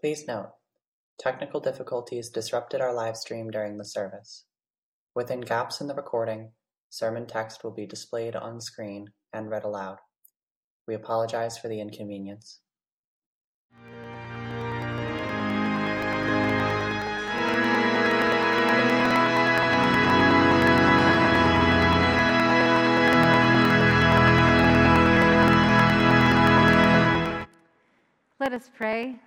Please note, technical difficulties disrupted our live stream during the service. Within gaps in the recording, sermon text will be displayed on screen and read aloud. We apologize for the inconvenience. Let us pray.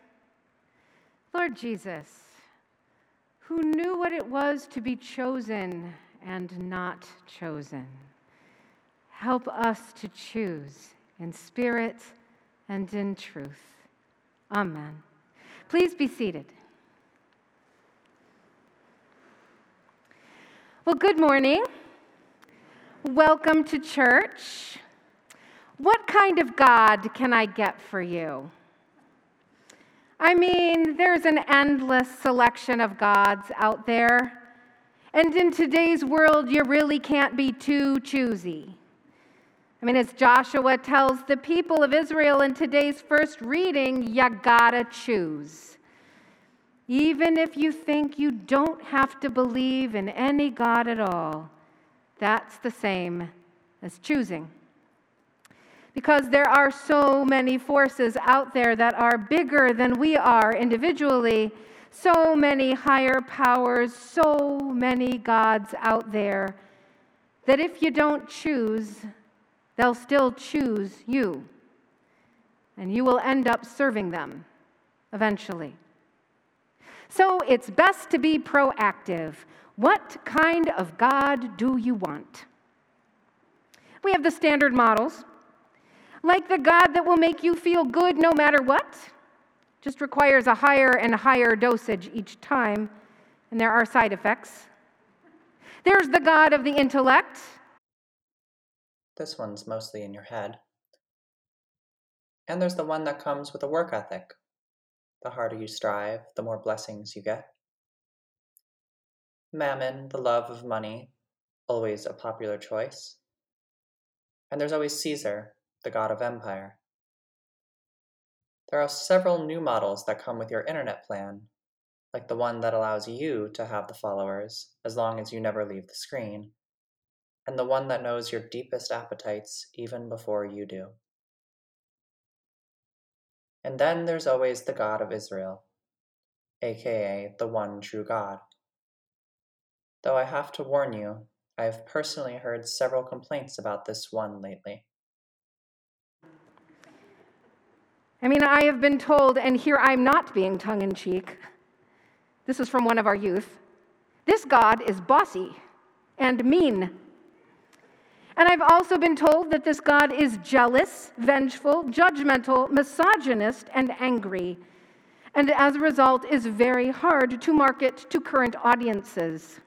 Lord Jesus, who knew what it was to be chosen and not chosen, help us to choose in spirit and in truth. Amen. Please be seated. Well, good morning. Welcome to church. What kind of God can I get for you? I mean, there's an endless selection of gods out there. And in today's world, you really can't be too choosy. I mean, as Joshua tells the people of Israel in today's first reading, you gotta choose. Even if you think you don't have to believe in any God at all, that's the same as choosing because there are so many forces out there that are bigger than we are individually, so many higher powers, so many gods out there, that if you don't choose, they'll still choose you. And you will end up serving them eventually. So it's best to be proactive. What kind of God do you want? We have the standard models like the God that will make you feel good no matter what. Just requires a higher and higher dosage each time, and there are side effects. There's the God of the intellect. This one's mostly in your head. And there's the one that comes with a work ethic. The harder you strive, the more blessings you get. Mammon, the love of money, always a popular choice. And there's always Caesar, the god of empire. There are several new models that come with your internet plan, like the one that allows you to have the followers as long as you never leave the screen, and the one that knows your deepest appetites even before you do. And then there's always the God of Israel, aka the one true God. Though I have to warn you, I have personally heard several complaints about this one lately. I mean, I have been told, and here I'm not being tongue in cheek. This is from one of our youth. This God is bossy and mean. And I've also been told that this God is jealous, vengeful, judgmental, misogynist, and angry. And as a result, is very hard to market to current audiences.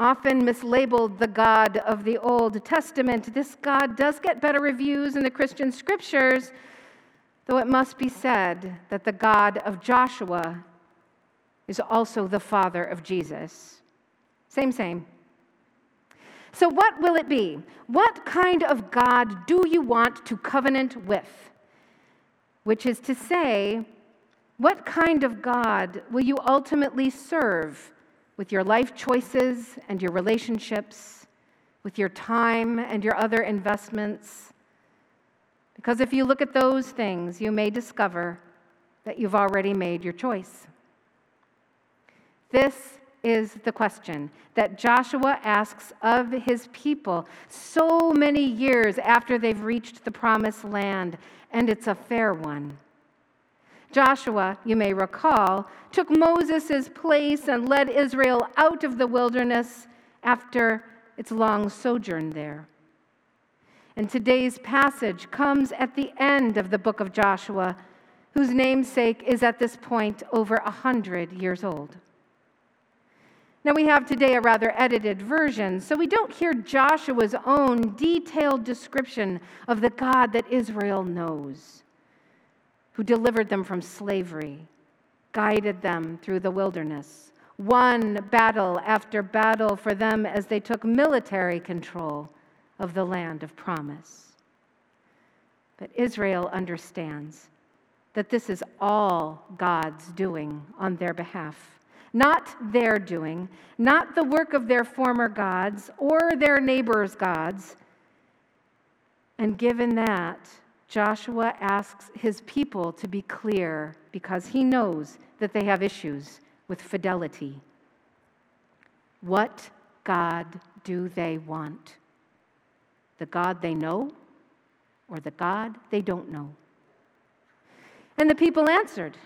Often mislabeled the God of the Old Testament, this God does get better reviews in the Christian scriptures Though it must be said that the God of Joshua is also the father of Jesus. Same, same. So, what will it be? What kind of God do you want to covenant with? Which is to say, what kind of God will you ultimately serve with your life choices and your relationships, with your time and your other investments? Because if you look at those things, you may discover that you've already made your choice. This is the question that Joshua asks of his people so many years after they've reached the promised land, and it's a fair one. Joshua, you may recall, took Moses' place and led Israel out of the wilderness after its long sojourn there. And today's passage comes at the end of the book of Joshua, whose namesake is at this point over a hundred years old. Now, we have today a rather edited version, so we don't hear Joshua's own detailed description of the God that Israel knows, who delivered them from slavery, guided them through the wilderness, won battle after battle for them as they took military control of the land of promise. But Israel understands that this is all God's doing on their behalf. Not their doing, not the work of their former gods or their neighbors' gods. And given that, Joshua asks his people to be clear because he knows that they have issues with fidelity. What God do they want? The God they know or the God they don't know? And the people answered,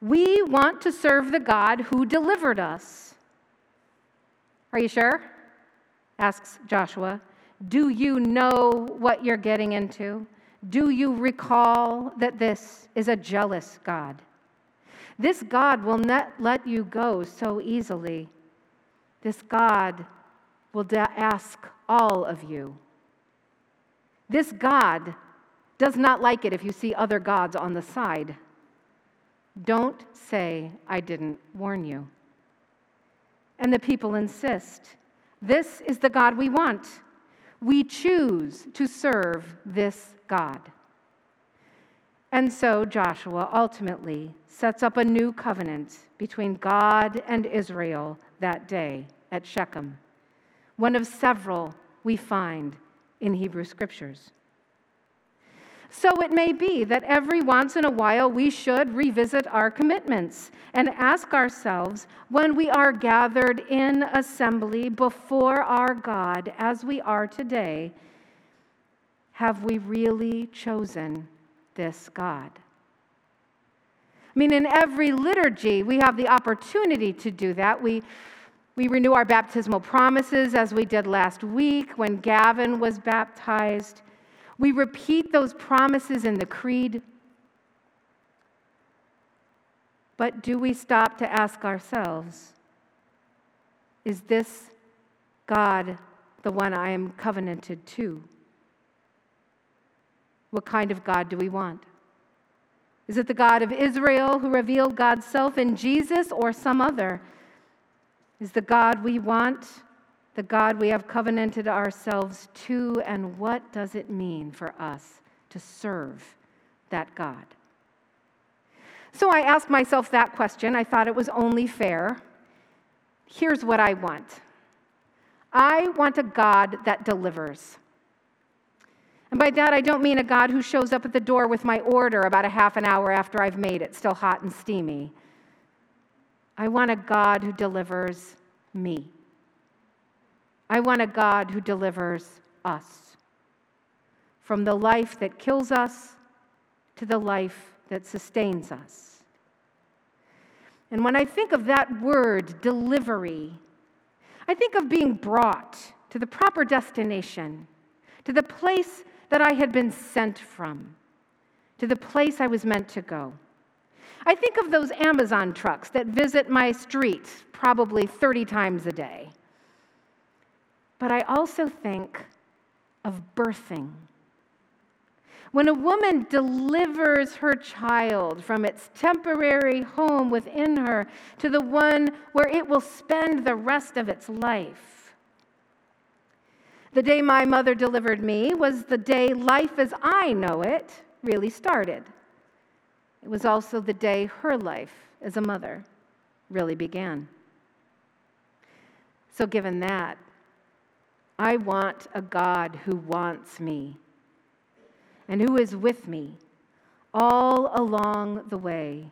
We want to serve the God who delivered us. Are you sure? asks Joshua. Do you know what you're getting into? Do you recall that this is a jealous God? This God will not let you go so easily. This God will ask all of you. This God does not like it if you see other gods on the side. Don't say, I didn't warn you. And the people insist this is the God we want. We choose to serve this God. And so Joshua ultimately sets up a new covenant between God and Israel that day at Shechem, one of several we find in Hebrew scriptures. So it may be that every once in a while we should revisit our commitments and ask ourselves when we are gathered in assembly before our God as we are today, have we really chosen this God? I mean, in every liturgy, we have the opportunity to do that. We, we renew our baptismal promises as we did last week when Gavin was baptized. We repeat those promises in the creed. But do we stop to ask ourselves, is this God the one I am covenanted to? What kind of God do we want? Is it the God of Israel who revealed God's self in Jesus or some other? Is the God we want the God we have covenanted ourselves to, and what does it mean for us to serve that God? So I asked myself that question. I thought it was only fair. Here's what I want I want a God that delivers. And by that, I don't mean a God who shows up at the door with my order about a half an hour after I've made it, still hot and steamy. I want a God who delivers me. I want a God who delivers us from the life that kills us to the life that sustains us. And when I think of that word, delivery, I think of being brought to the proper destination, to the place that I had been sent from, to the place I was meant to go. I think of those Amazon trucks that visit my street probably 30 times a day. But I also think of birthing. When a woman delivers her child from its temporary home within her to the one where it will spend the rest of its life. The day my mother delivered me was the day life as I know it really started. It was also the day her life as a mother really began. So, given that, I want a God who wants me and who is with me all along the way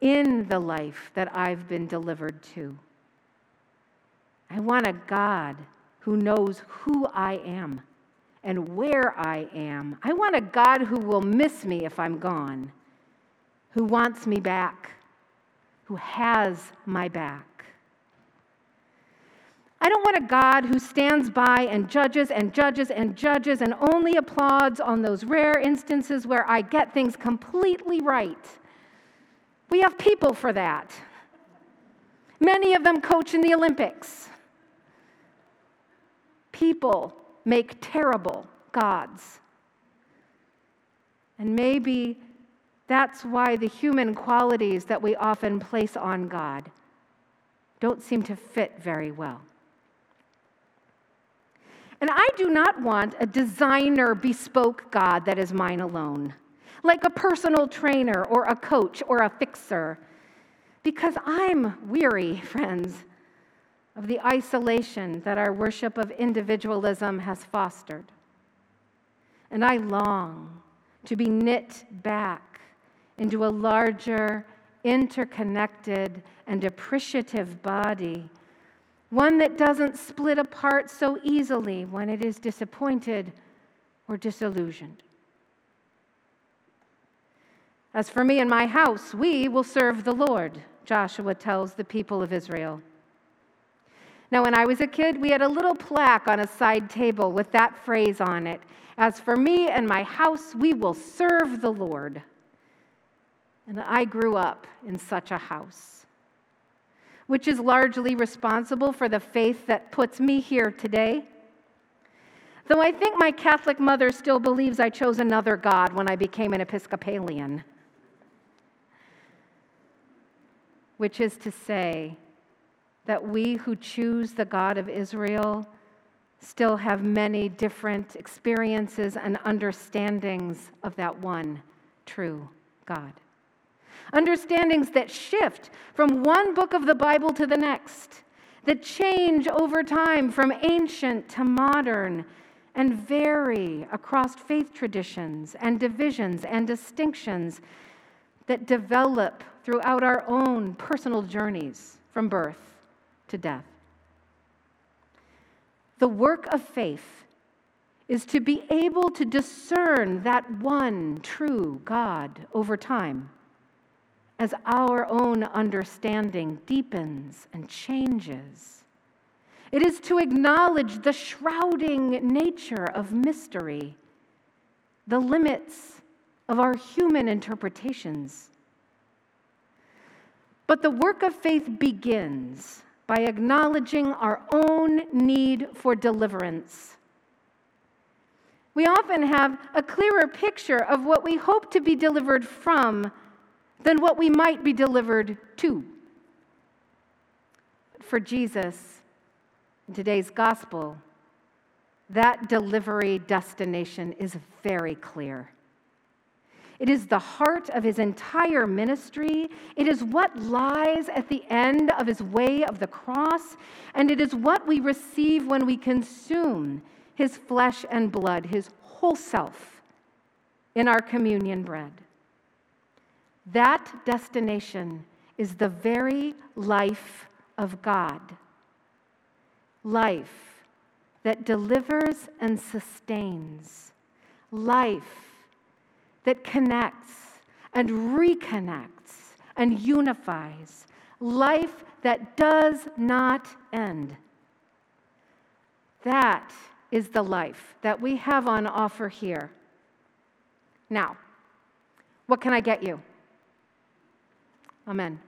in the life that I've been delivered to. I want a God who knows who I am and where I am. I want a God who will miss me if I'm gone, who wants me back, who has my back. I don't want a God who stands by and judges and judges and judges and only applauds on those rare instances where I get things completely right. We have people for that. Many of them coach in the Olympics. People make terrible gods. And maybe that's why the human qualities that we often place on God don't seem to fit very well. And I do not want a designer bespoke God that is mine alone. like a personal trainer or a coach or a fixer. Because I'm weary, friends, of the isolation that our worship of individualism has fostered. And I long to be knit back into a larger, interconnected, and appreciative body, one that doesn't split apart so easily when it is disappointed or disillusioned. As for me and my house, we will serve the Lord, Joshua tells the people of Israel. Now, when I was a kid, we had a little plaque on a side table with that phrase on it As for me and my house, we will serve the Lord. And I grew up in such a house, which is largely responsible for the faith that puts me here today. Though I think my Catholic mother still believes I chose another God when I became an Episcopalian. Which is to say, that we who choose the God of Israel still have many different experiences and understandings of that one true God. Understandings that shift from one book of the Bible to the next, that change over time from ancient to modern, and vary across faith traditions and divisions and distinctions that develop throughout our own personal journeys from birth to death. The work of faith is to be able to discern that one true God over time as our own understanding deepens and changes. It is to acknowledge the shrouding nature of mystery, the limits of our human interpretations. But the work of faith begins by acknowledging our own need for deliverance. We often have a clearer picture of what we hope to be delivered from than what we might be delivered to. For Jesus, in today's gospel, that delivery destination is very clear. It is the heart of his entire ministry. It is what lies at the end of his way of the cross. And it is what we receive when we consume his flesh and blood, his whole self, in our communion bread. That destination is the very life of God. Life that delivers and sustains. Life that connects and reconnects and unifies, life that does not end. That is the life that we have on offer here. Now, what can I get you? Amen.